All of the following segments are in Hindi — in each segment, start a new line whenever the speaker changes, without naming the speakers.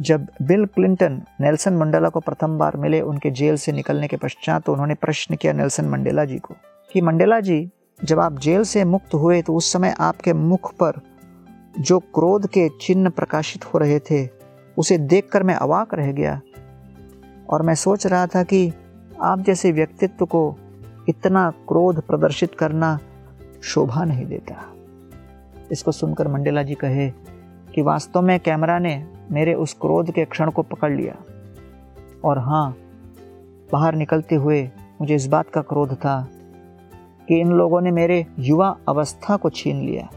जब बिल क्लिंटन नेल्सन मंडेला को प्रथम बार मिले उनके जेल से निकलने के पश्चात तो उन्होंने प्रश्न किया नेल्सन मंडेला जी को कि मंडेला जी, जब आप जेल से मुक्त हुए तो उस समय आपके मुख पर जो क्रोध के चिन्ह प्रकाशित हो रहे थे, उसे देखकर मैं अवाक रह गया। और मैं सोच रहा था कि आप जैसे व्यक्तित्व को इतना क्रोध प्रदर्शित करना शोभा नहीं देता। इसको सुनकर मंडेला जी कहे कि वास्तव में कैमरा ने मेरे उस क्रोध के क्षण को पकड़ लिया। और हाँ बाहर निकलते हुए मुझे इस बात का क्रोध था कि इन लोगों ने मेरे युवा अवस्था को छीन लिया,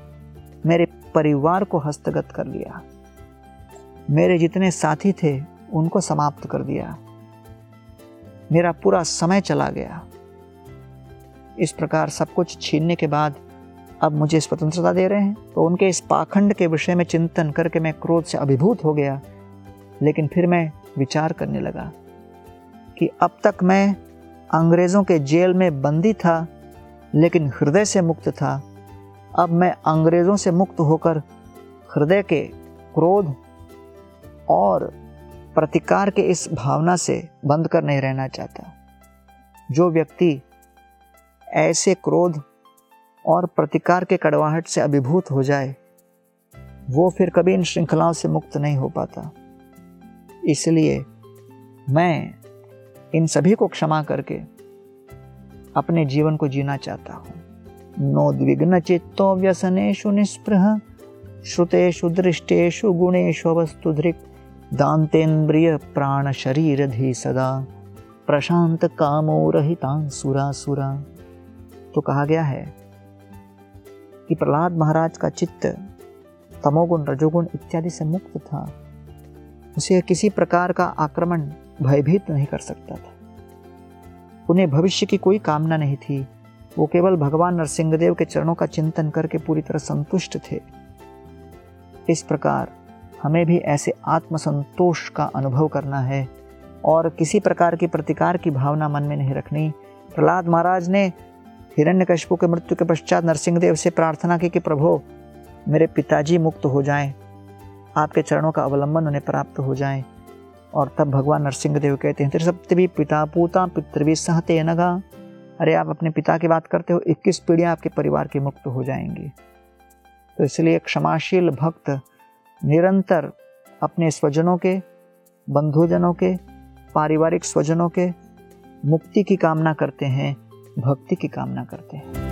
मेरे परिवार को हस्तगत कर लिया, मेरे जितने साथी थे उनको समाप्त कर दिया। मेरा पूरा समय चला गया। इस प्रकार सब कुछ छीनने के बाद अब मुझे स्वतंत्रता दे रहे हैं। तो उनके इस पाखंड के विषय में चिंतन करके मैं क्रोध से अभिभूत हो गया। लेकिन फिर मैं विचार करने लगा कि अब तक मैं अंग्रेज़ों के जेल में बंदी था, लेकिन हृदय से मुक्त था। अब मैं अंग्रेज़ों से मुक्त होकर हृदय के क्रोध और प्रतिकार के इस भावना से बंद कर नहीं रहना चाहता। जो व्यक्ति ऐसे क्रोध और प्रतिकार के कड़वाहट से अभिभूत हो जाए, वो फिर कभी इन श्रृंखलाओं से मुक्त नहीं हो पाता। इसलिए मैं इन सभी को क्षमा करके अपने जीवन को जीना चाहता हूँ। नोद्विग्न चित्तो व्यसनेशु निस्पृह, श्रुतेषु दृष्टेषु गुणेषु अवस्तुधृक् दान्तेन्द्रिय प्राण शरीर धी सदा प्रशांत कामो रहितांसुरा सुरा तो कहा गया है कि प्रहलाद महाराज का चित्त, तमोगुण, रजोगुण इत्यादि से मुक्त था। उसे किसी प्रकार का आक्रमण भयभीत नहीं कर सकता था। उन्हें भविष्य की कोई कामना नहीं थी। वो केवल भगवान नरसिंहदेव के चरणों का चिंतन करके पूरी तरह संतुष्ट थे। इस प्रकार हमें भी ऐसे आत्मसंतोष का अनुभव करना है और किसी प्रकार की प्रतिकार की भावना मन में नहीं रखनी। प्रहलाद महाराज ने हिरण्यकशिपु के मृत्यु के पश्चात नरसिंहदेव से प्रार्थना की कि प्रभो, मेरे पिताजी मुक्त हो जाएँ। आपके चरणों का अवलंबन उन्हें प्राप्त हो जाए। और तब भगवान नरसिंहदेव कहते हैं त्रिसप्तवी पिता, पूता, पितृवी, सहते नगा अरे आप अपने पिता की बात करते हो, इक्कीस पीढ़ियाँ आपके परिवार की मुक्त हो जाएँगी। तो इसलिए क्षमाशील भक्त निरंतर अपने स्वजनों के, बंधुजनों के, पारिवारिक स्वजनों के मुक्ति की कामना करते हैं। भक्ति की कामना करते हैं।